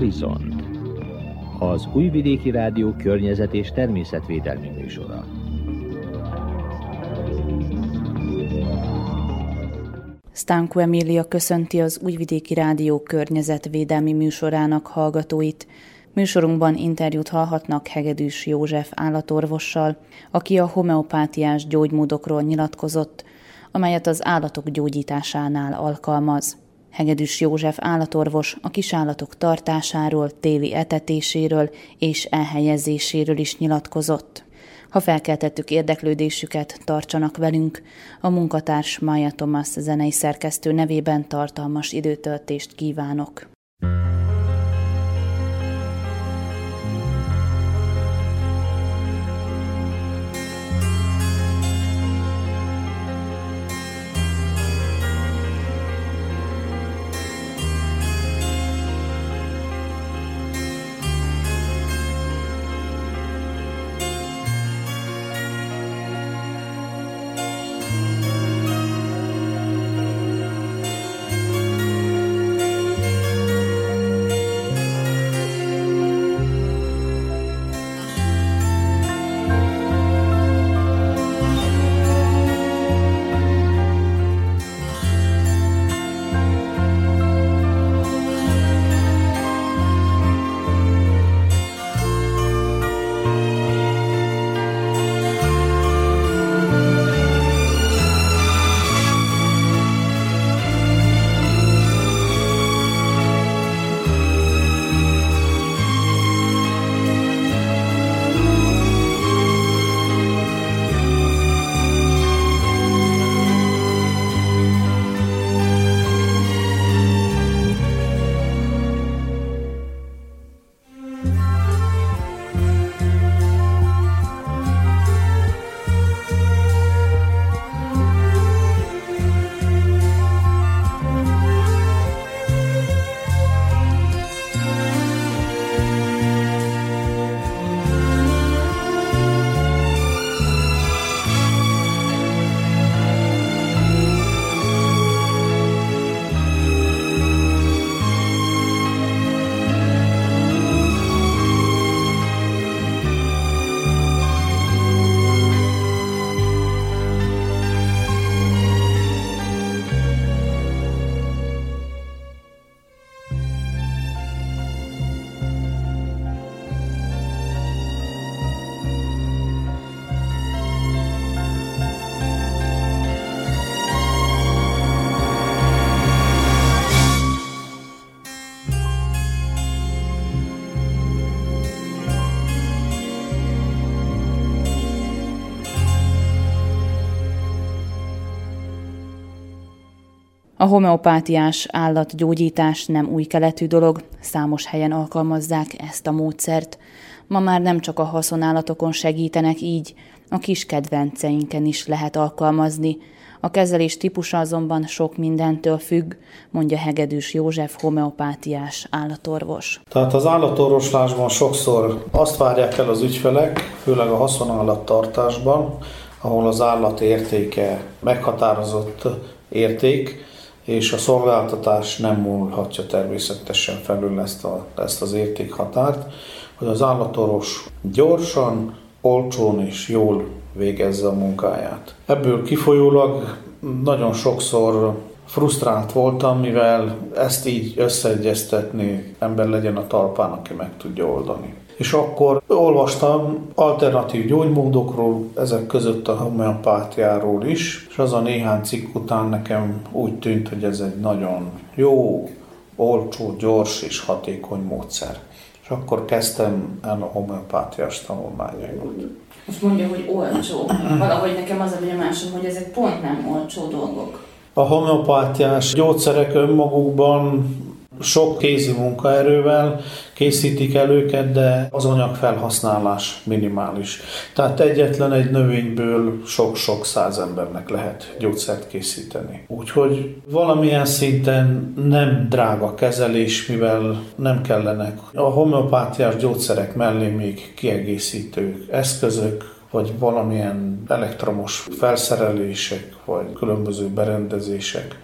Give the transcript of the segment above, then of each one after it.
Horizont az Újvidéki Rádió környezet és természetvédelmi műsora. Stanko Emília köszönti az Újvidéki Rádió környezetvédelmi műsorának hallgatóit. Műsorunkban interjút hallhatnak Hegedűs József állatorvossal, aki a homeopátiás gyógymódokról nyilatkozott, amelyet az állatok gyógyításánál alkalmaz. Hegedűs József állatorvos a kisállatok tartásáról, téli etetéséről és elhelyezéséről is nyilatkozott. Ha felkeltettük érdeklődésüket, tartsanak velünk. A munkatárs Maja Thomas zenei szerkesztő nevében tartalmas időtöltést kívánok. A homeopátiás állatgyógyítás nem új keletű dolog, számos helyen alkalmazzák ezt a módszert. Ma már nem csak a haszonállatokon segítenek így, a kis kedvenceinken is lehet alkalmazni. A kezelés típusa azonban sok mindentől függ, mondja Hegedűs József homeopátiás állatorvos. Tehát az állatorvoslásban sokszor azt várják el az ügyfelek, főleg a haszonállattartásban, ahol az állat értéke meghatározott érték, és a szolgáltatás nem múlhatja természetesen felül ezt, a, ezt az értékhatárt, hogy az állatorvos gyorsan, olcsón és jól végezze a munkáját. Ebből kifolyólag nagyon sokszor frusztrált voltam, mivel ezt így összeegyeztetni ember legyen a talpán, aki meg tudja oldani és akkor olvastam alternatív gyógymódokról, ezek között a homeopátiáról is, és az a néhány cikk után nekem úgy tűnt, hogy ez egy nagyon jó, olcsó, gyors és hatékony módszer. És akkor kezdtem el a homeopátiás tanulmányaimat. Most mondja, hogy olcsó. Valahogy nekem az a benyomásom, hogy ezek pont nem olcsó dolgok. A homeopátiás gyógyszerek önmagukban sok kézi munkaerővel készítik el őket, de az anyag felhasználás minimális. Tehát egyetlen egy növényből sok-sok száz embernek lehet gyógyszert készíteni. Úgyhogy valamilyen szinten nem drága kezelés, mivel nem kellenek a homeopátiás gyógyszerek mellé még kiegészítő eszközök, vagy valamilyen elektromos felszerelések, vagy különböző berendezések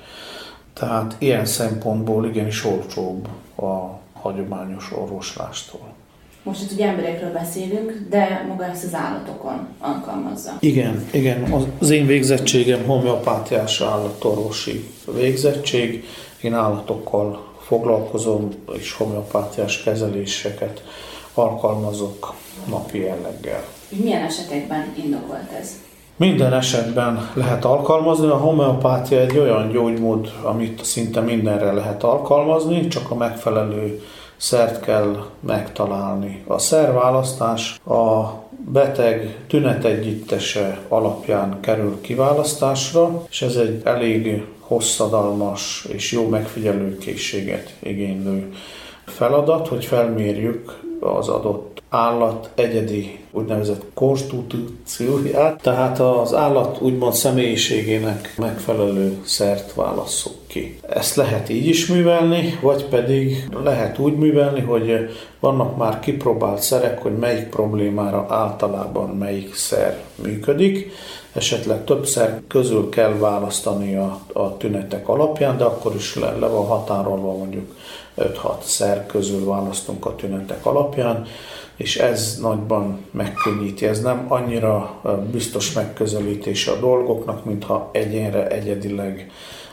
tehát ilyen szempontból igenis olcsóbb a hagyományos orvoslástól. Most itt ugye emberekről beszélünk, de maga ezt az állatokon alkalmazza. Igen, igen. Az én végzettségem homeopátiás állatorvosi végzettség. Én állatokkal foglalkozom, és homeopátiás kezeléseket alkalmazok napi jelleggel. Milyen esetekben indokolt ez? Minden esetben lehet alkalmazni. A homeopátia egy olyan gyógymód, amit szinte mindenre lehet alkalmazni, csak a megfelelő szert kell megtalálni. A szerválasztás a beteg tünetegyüttese alapján kerül kiválasztásra, és ez egy elég hosszadalmas és jó megfigyelőkészséget igénylő feladat, hogy felmérjük az adott állat egyedi úgynevezett konstitúcióját, tehát az állat úgymond személyiségének megfelelő szert válasszuk ki. Ezt lehet így is művelni, vagy pedig lehet úgy művelni, hogy vannak már kipróbált szerek, hogy melyik problémára általában melyik szer működik, esetleg több szer közül kell választani a, a tünetek alapján, de akkor is le, le van határolva mondjuk 5-6 szer közül választunk a tünetek alapján, és ez nagyban megkönnyíti. Ez nem annyira biztos megközelítése a dolgoknak, mintha egyénre egyedileg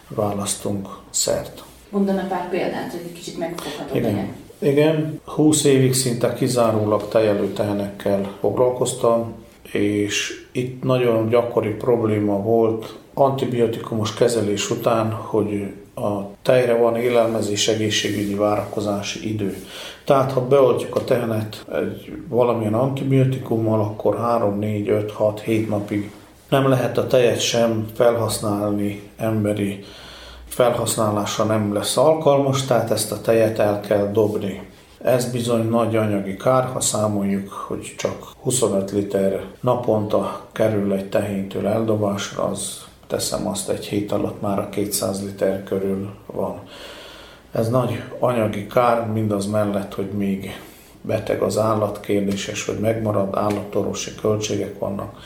választunk szert. Mondana pár példát, hogy egy kicsit megfogható Igen. legyen. Igen, 20 évig szinte kizárólag tejelő tehenekkel foglalkoztam, és itt nagyon gyakori probléma volt antibiotikumos kezelés után, hogy a tejre van élelmezés egészségügyi várakozási idő. Tehát ha beoltjuk a tehenet egy valamilyen antibiotikummal, akkor 3, 4, 5, 6, 7 napig nem lehet a tejet sem felhasználni emberi felhasználásra nem lesz alkalmas, tehát ezt a tejet el kell dobni. Ez bizony nagy anyagi kár, ha számoljuk, hogy csak 25 liter naponta kerül egy tehéntől eldobásra, az teszem azt egy hét alatt már a 200 liter körül van. Ez nagy anyagi kár, mindaz mellett, hogy még beteg az állat, kérdéses, hogy megmarad, állatorvosi költségek vannak,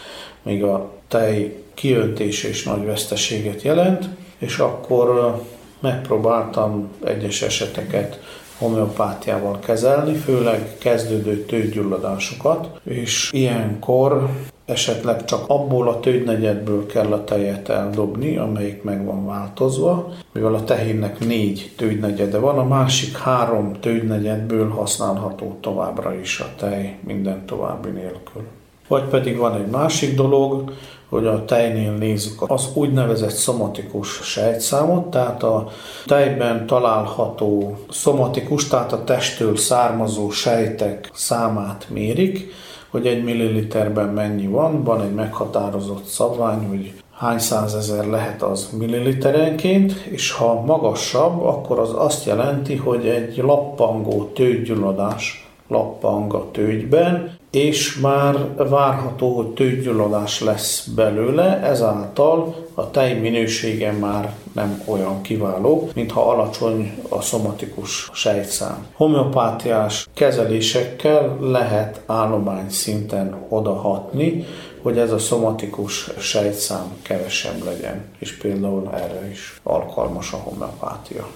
még a tej kiöntése is nagy veszteséget jelent, és akkor megpróbáltam egyes eseteket homeopátiával kezelni, főleg kezdődő tőgyulladásokat, és ilyenkor esetleg csak abból a tőgynegyedből kell a tejet eldobni, amelyik meg van változva, mivel a tehénnek négy tőgynegyede van, a másik három tőgynegyedből használható továbbra is a tej minden további nélkül. Vagy pedig van egy másik dolog, hogy a tejnél nézzük az úgynevezett szomatikus sejtszámot, tehát a tejben található szomatikus, tehát a testtől származó sejtek számát mérik, hogy egy milliliterben mennyi van, van egy meghatározott szabvány, hogy hány százezer lehet az milliliterenként, és ha magasabb, akkor az azt jelenti, hogy egy lappangó tőgyulladás lappang a tőgyben, és már várható, hogy tőgygyulladás lesz belőle, ezáltal a tej minősége már nem olyan kiváló, mintha alacsony a szomatikus sejtszám. Homeopátiás kezelésekkel lehet állomány szinten odahatni, hogy ez a szomatikus sejtszám kevesebb legyen, és például erre is alkalmas a homeopátia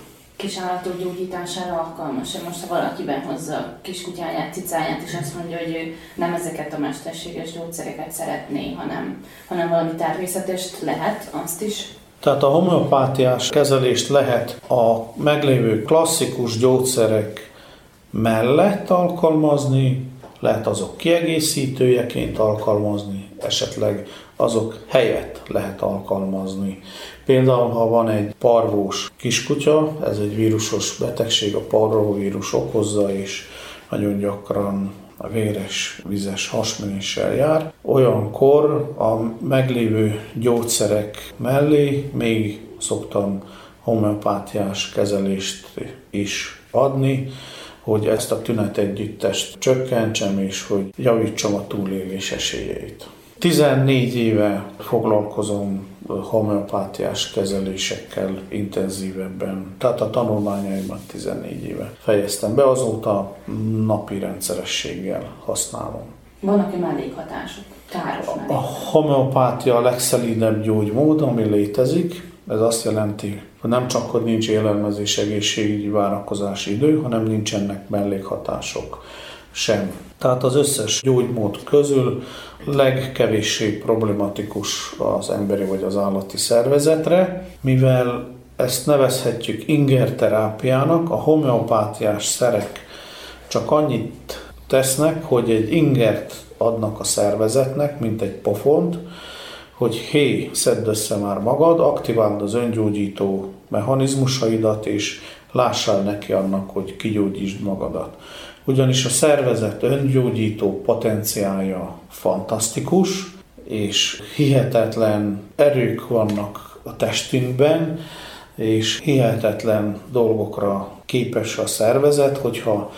kisállatok gyógyítására alkalmas. Most ha valaki behozza a kiskutyáját, cicáját, és azt mondja, hogy ő nem ezeket a mesterséges gyógyszereket szeretné, hanem, hanem valami természetest lehet, azt is tehát a homeopátiás kezelést lehet a meglévő klasszikus gyógyszerek mellett alkalmazni, lehet azok kiegészítőjeként alkalmazni, esetleg azok helyett lehet alkalmazni. Például, ha van egy parvós kiskutya, ez egy vírusos betegség, a parvovírus okozza, és nagyon gyakran a véres, vizes hasmenéssel jár. Olyankor a meglévő gyógyszerek mellé még szoktam homeopátiás kezelést is adni, hogy ezt a tünetegyüttest csökkentsem, és hogy javítsam a túlélés esélyeit. 14 éve foglalkozom homeopátiás kezelésekkel intenzívebben, tehát a tanulmányaimat 14 éve fejeztem be, azóta napi rendszerességgel használom. Vannak-e mellékhatások? Káros A homeopátia a legszelídebb gyógymód, ami létezik, Ez azt jelenti, hogy nem csak, hogy nincs élelmezés egészségügyi várakozási idő, hanem nincsenek mellékhatások sem. Tehát az összes gyógymód közül legkevéssé problematikus az emberi vagy az állati szervezetre, mivel ezt nevezhetjük ingerterápiának, a homeopátiás szerek csak annyit tesznek, hogy egy ingert adnak a szervezetnek, mint egy pofont, hogy hé, szedd össze már magad, aktiváld az öngyógyító mechanizmusaidat, és lássál neki annak, hogy kigyógyítsd magadat. Ugyanis a szervezet öngyógyító potenciája fantasztikus, és hihetetlen erők vannak a testünkben, és hihetetlen dolgokra képes a szervezet, hogyha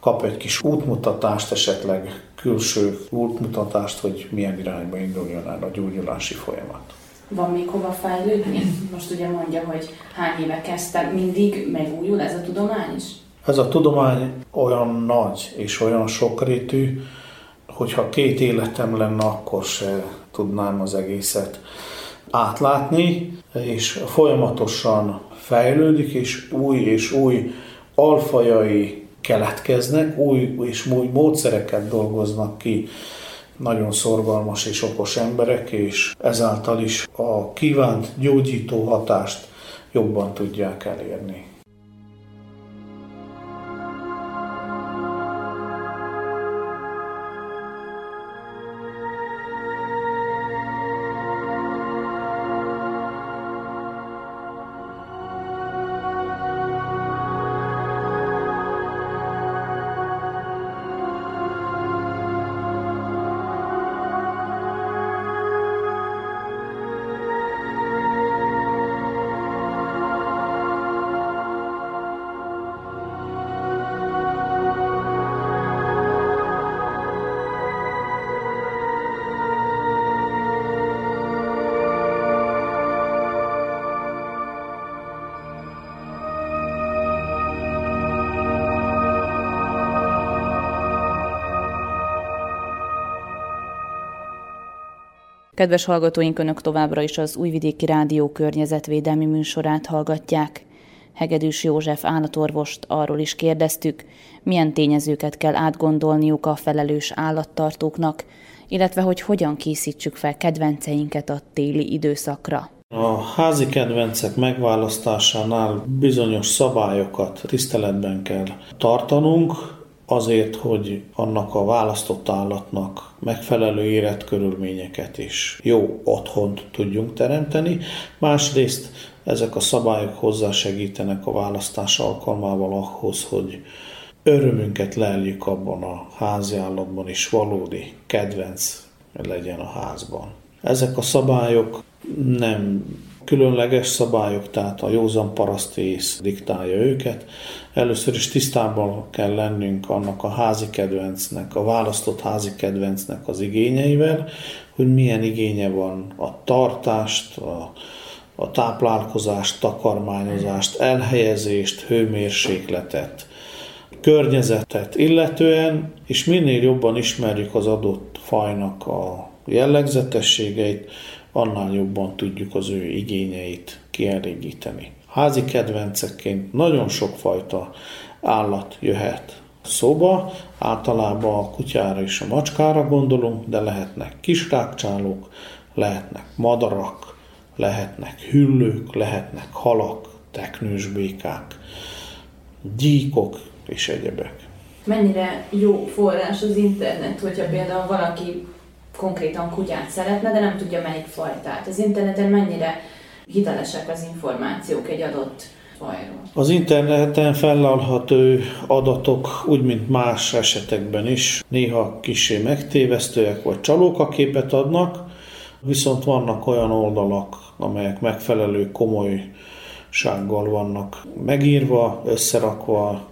kap egy kis útmutatást, esetleg külső útmutatást, hogy milyen irányba induljon el a gyógyulási folyamat. Van még hova fejlődni? Most ugye mondja, hogy hány éve kezdte, mindig megújul ez a tudomány is? Ez a tudomány olyan nagy és olyan sokrétű, hogyha két életem lenne, akkor se tudnám az egészet átlátni, és folyamatosan fejlődik, és új és új alfajai keletkeznek, új és új módszereket dolgoznak ki nagyon szorgalmas és okos emberek, és ezáltal is a kívánt gyógyító hatást jobban tudják elérni. Kedves hallgatóink, Önök továbbra is az Újvidéki Rádió környezetvédelmi műsorát hallgatják. Hegedűs József állatorvost arról is kérdeztük, milyen tényezőket kell átgondolniuk a felelős állattartóknak, illetve hogy hogyan készítsük fel kedvenceinket a téli időszakra. A házi kedvencek megválasztásánál bizonyos szabályokat tiszteletben kell tartanunk, azért, hogy annak a választott állatnak megfelelő életkörülményeket és jó otthont tudjunk teremteni. Másrészt ezek a szabályok hozzásegítenek a választás alkalmával ahhoz, hogy örömünket leljük abban a házi állatban is valódi kedvenc legyen a házban. Ezek a szabályok nem különleges szabályok, tehát a józan parasztész diktálja őket. Először is tisztában kell lennünk annak a házi kedvencnek, a választott házi kedvencnek az igényeivel, hogy milyen igénye van a tartást, a, a táplálkozást, takarmányozást, elhelyezést, hőmérsékletet, környezetet illetően, és minél jobban ismerjük az adott fajnak a jellegzetességeit, annál jobban tudjuk az ő igényeit kielégíteni. Házi kedvencekként nagyon sokfajta állat jöhet szóba, általában a kutyára és a macskára gondolunk, de lehetnek kisrákcsálók, lehetnek madarak, lehetnek hüllők, lehetnek halak, teknős békák, gyíkok és egyebek. Mennyire jó forrás az internet, hogyha például valaki konkrétan kutyát szeretne, de nem tudja melyik fajtát. Az interneten mennyire hitelesek az információk egy adott fajról? Az interneten fellalható adatok, úgy mint más esetekben is, néha kisé megtévesztőek vagy csalók a képet adnak, viszont vannak olyan oldalak, amelyek megfelelő komolysággal vannak megírva, összerakva,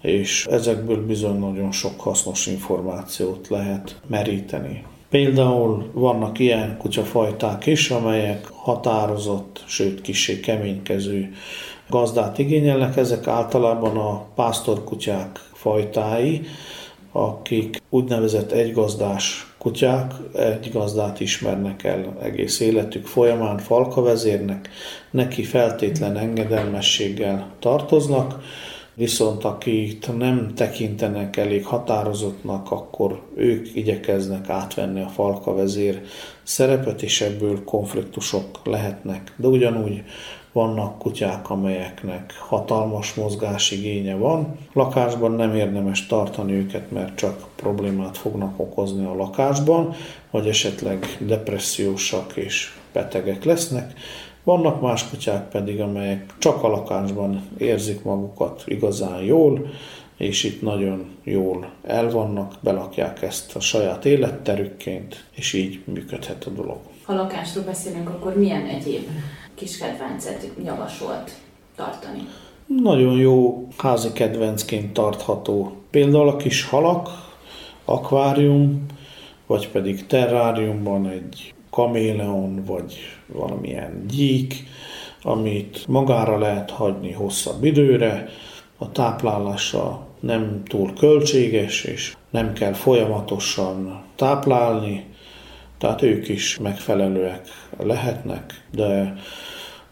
és ezekből bizony nagyon sok hasznos információt lehet meríteni. Például vannak ilyen kutyafajták is, amelyek határozott, sőt kisé keménykező gazdát igényelnek. Ezek általában a pásztorkutyák fajtái, akik úgynevezett egygazdás kutyák, egy gazdát ismernek el egész életük folyamán, falkavezérnek, neki feltétlen engedelmességgel tartoznak, viszont akit nem tekintenek elég határozottnak, akkor ők igyekeznek átvenni a falka vezér szerepet, és ebből konfliktusok lehetnek. De ugyanúgy vannak kutyák, amelyeknek hatalmas mozgásigénye van. Lakásban nem érdemes tartani őket, mert csak problémát fognak okozni a lakásban, vagy esetleg depressziósak és betegek lesznek. Vannak más kutyák pedig, amelyek csak a lakásban érzik magukat igazán jól, és itt nagyon jól elvannak, belakják ezt a saját életterükként, és így működhet a dolog. Ha lakásról beszélünk, akkor milyen egyéb kis kedvencet javasolt tartani? Nagyon jó házi kedvencként tartható. Például a kis halak, akvárium, vagy pedig terráriumban egy kaméleon, vagy valamilyen gyík, amit magára lehet hagyni hosszabb időre, a táplálása nem túl költséges, és nem kell folyamatosan táplálni, tehát ők is megfelelőek lehetnek, de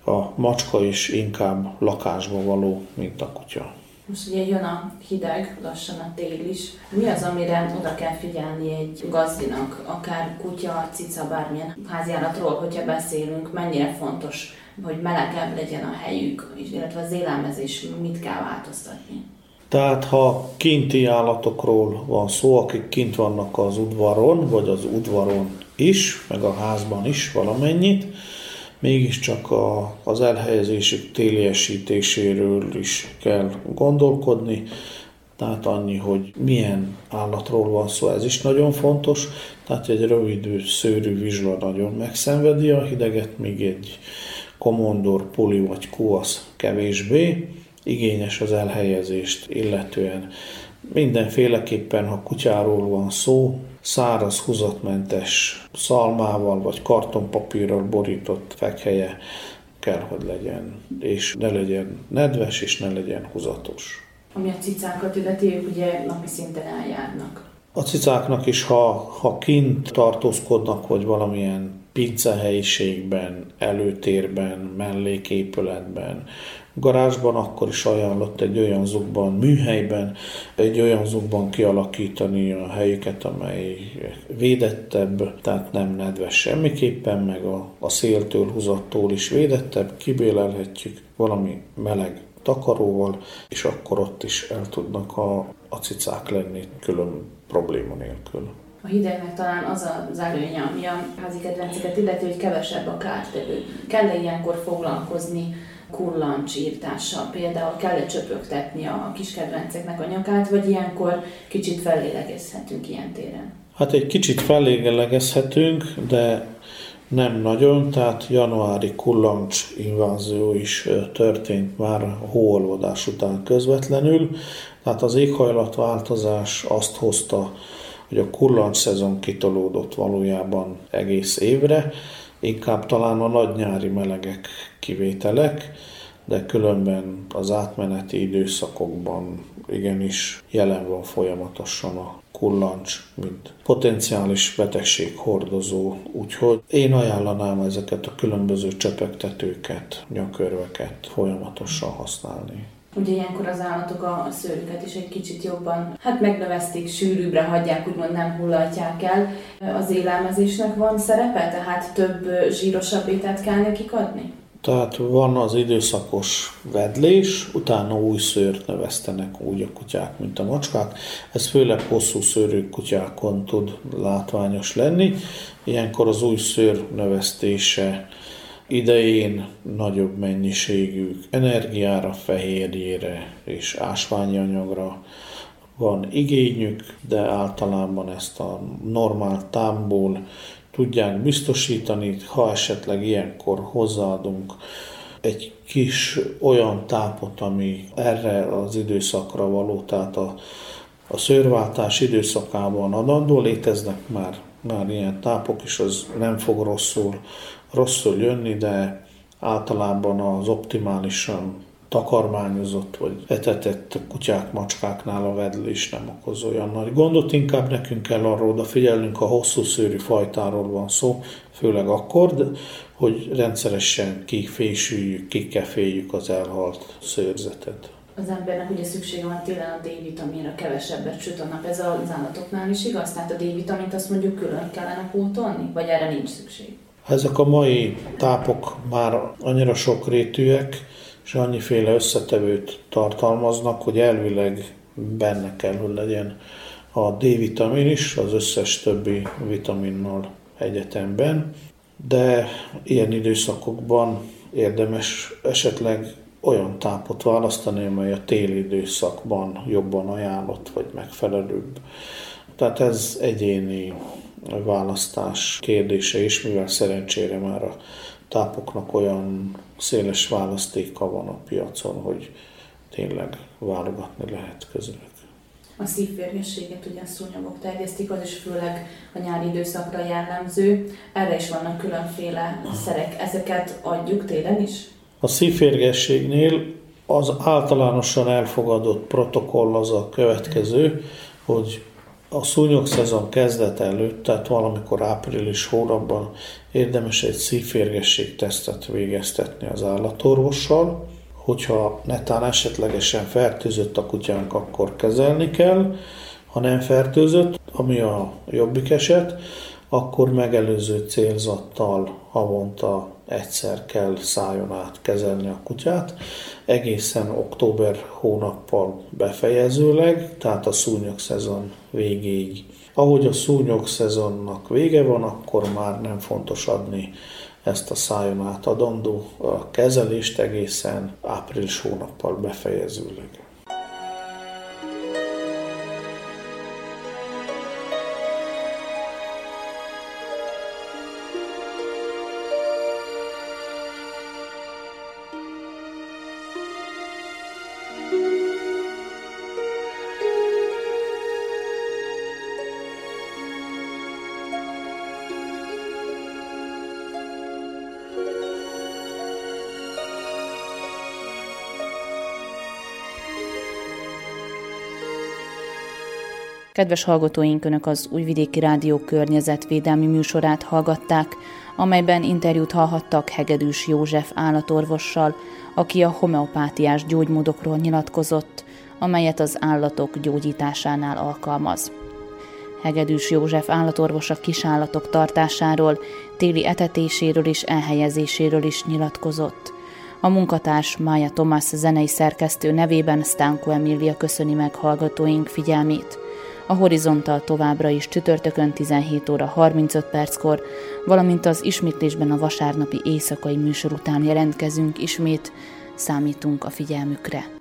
a macska is inkább lakásba való, mint a kutya. Most ugye jön a hideg, lassan a tél is. Mi az, amire oda kell figyelni egy gazdinak, akár kutya, cica, bármilyen háziállatról, hogyha beszélünk, mennyire fontos, hogy melegebb legyen a helyük, illetve az élelmezés mit kell változtatni? Tehát ha kinti állatokról van szó, akik kint vannak az udvaron, vagy az udvaron is, meg a házban is valamennyit, mégiscsak a, az elhelyezésük téliesítéséről is kell gondolkodni, tehát annyi, hogy milyen állatról van szó, ez is nagyon fontos. Tehát egy rövid szőrű vizsla nagyon megszenvedi a hideget, míg egy komondor, poli vagy kuasz kevésbé. Igényes az elhelyezést illetően. Mindenféleképpen, ha kutyáról van szó, száraz, húzatmentes szalmával vagy kartonpapírral borított fekhelye kell, hogy legyen, és ne legyen nedves, és ne legyen húzatos. Ami a cicákat illeti, ők ugye napi szinten eljárnak. A cicáknak is, ha, ha kint tartózkodnak, vagy valamilyen pincehelyiségben, előtérben, melléképületben, garázsban, akkor is ajánlott egy olyan zugban, műhelyben, egy olyan zugban kialakítani a helyüket, amely védettebb, tehát nem nedves semmiképpen, meg a, a széltől, húzattól is védettebb, kibélelhetjük valami meleg takaróval, és akkor ott is el tudnak a, a cicák lenni külön probléma nélkül. A hidegnek talán az az előnye, ami a házi kedvenceket illeti, hogy kevesebb a kártevő. Kell ilyenkor foglalkozni kullancs írtással, például kell-e csöpögtetni a kiskedvenceknek a nyakát, vagy ilyenkor kicsit fellélegezhetünk ilyen téren? Hát egy kicsit fellélegezhetünk, de nem nagyon, tehát januári kullancs invázió is történt már a hóolvadás után közvetlenül. Tehát az éghajlatváltozás azt hozta, hogy a kullancs szezon kitolódott valójában egész évre, inkább talán a nagy nyári melegek kivételek, de különben az átmeneti időszakokban igenis jelen van folyamatosan a kullancs, mint potenciális betegség-hordozó. Úgyhogy én ajánlanám ezeket a különböző csepegtetőket, nyakörveket folyamatosan használni. Ugye ilyenkor az állatok a szőrüket is egy kicsit jobban, hát megnövezték, sűrűbbre hagyják, úgymond nem hullatják el. Az élelmezésnek van szerepe, tehát több zsírosabb ételt kell nekik adni? Tehát van az időszakos vedlés, utána új szőrt növesztenek úgy a kutyák, mint a macskák. Ez főleg hosszú szőrű kutyákon tud látványos lenni. Ilyenkor az új szőr növesztése idején nagyobb mennyiségű energiára, fehérjére és ásványi anyagra van igényük, de általában ezt a normál támból tudják biztosítani, ha esetleg ilyenkor hozzáadunk egy kis olyan tápot, ami erre az időszakra való, tehát a, a szőrváltás időszakában adandó, léteznek már, már ilyen tápok, és az nem fog rosszul, rosszul jönni, de általában az optimálisan takarmányozott vagy etetett kutyák, macskáknál a vedlés nem okoz olyan nagy gondot, inkább nekünk kell arra odafigyelnünk, a hosszú szőrű fajtáról van szó, főleg akkor, de, hogy rendszeresen kifésüljük, kikeféljük az elhalt szőrzetet az embernek ugye szüksége van télen a D-vitaminra, kevesebbet süt a. Ez az állatoknál is igaz? Tehát a D-vitamint azt mondjuk külön kellene pótolni, vagy erre nincs szükség? Ezek a mai tápok már annyira sokrétűek, és annyiféle összetevőt tartalmaznak, hogy elvileg benne kell, hogy legyen a D-vitamin is, az összes többi vitaminnal egyetemben, de ilyen időszakokban érdemes esetleg olyan tápot választani, amely a téli időszakban jobban ajánlott vagy megfelelőbb. Tehát ez egyéni választás kérdése is, mivel szerencsére már a tápoknak olyan széles választéka van a piacon, hogy tényleg válogatni lehet közülük. A szívférgességet ugye a szúnyogok terjesztik, az is főleg a nyári időszakra jellemző. Erre is vannak különféle szerek. Ezeket adjuk télen is? A szívférgességnél az általánosan elfogadott protokoll az a következő, hogy a szúnyog szezon kezdet előtt, tehát valamikor április hónapban érdemes egy szívférgesség tesztet végeztetni az állatorvossal, hogyha netán esetlegesen fertőzött a kutyánk, akkor kezelni kell, ha nem fertőzött, ami a jobbik eset, akkor megelőző célzattal havonta egyszer kell szájon át kezelni a kutyát, egészen október hónappal befejezőleg, tehát a szúnyog szezon végéig. Ahogy a szúnyog szezonnak vége van, akkor már nem fontos adni ezt a szájon átadandó a kezelést egészen április hónappal befejezőleg. Kedves hallgatóink, Önök az Újvidéki Rádió környezetvédelmi műsorát hallgatták, amelyben interjút hallhattak Hegedűs József állatorvossal, aki a homeopátiás gyógymódokról nyilatkozott, amelyet az állatok gyógyításánál alkalmaz. Hegedűs József állatorvos a kisállatok tartásáról, téli etetéséről és elhelyezéséről is nyilatkozott. A munkatárs Mája Tomás zenei szerkesztő nevében Stanko Emília köszöni meg hallgatóink figyelmét a Horizontal továbbra is csütörtökön 17 óra 35 perckor, valamint az ismétlésben a vasárnapi éjszakai műsor után jelentkezünk ismét, számítunk a figyelmükre.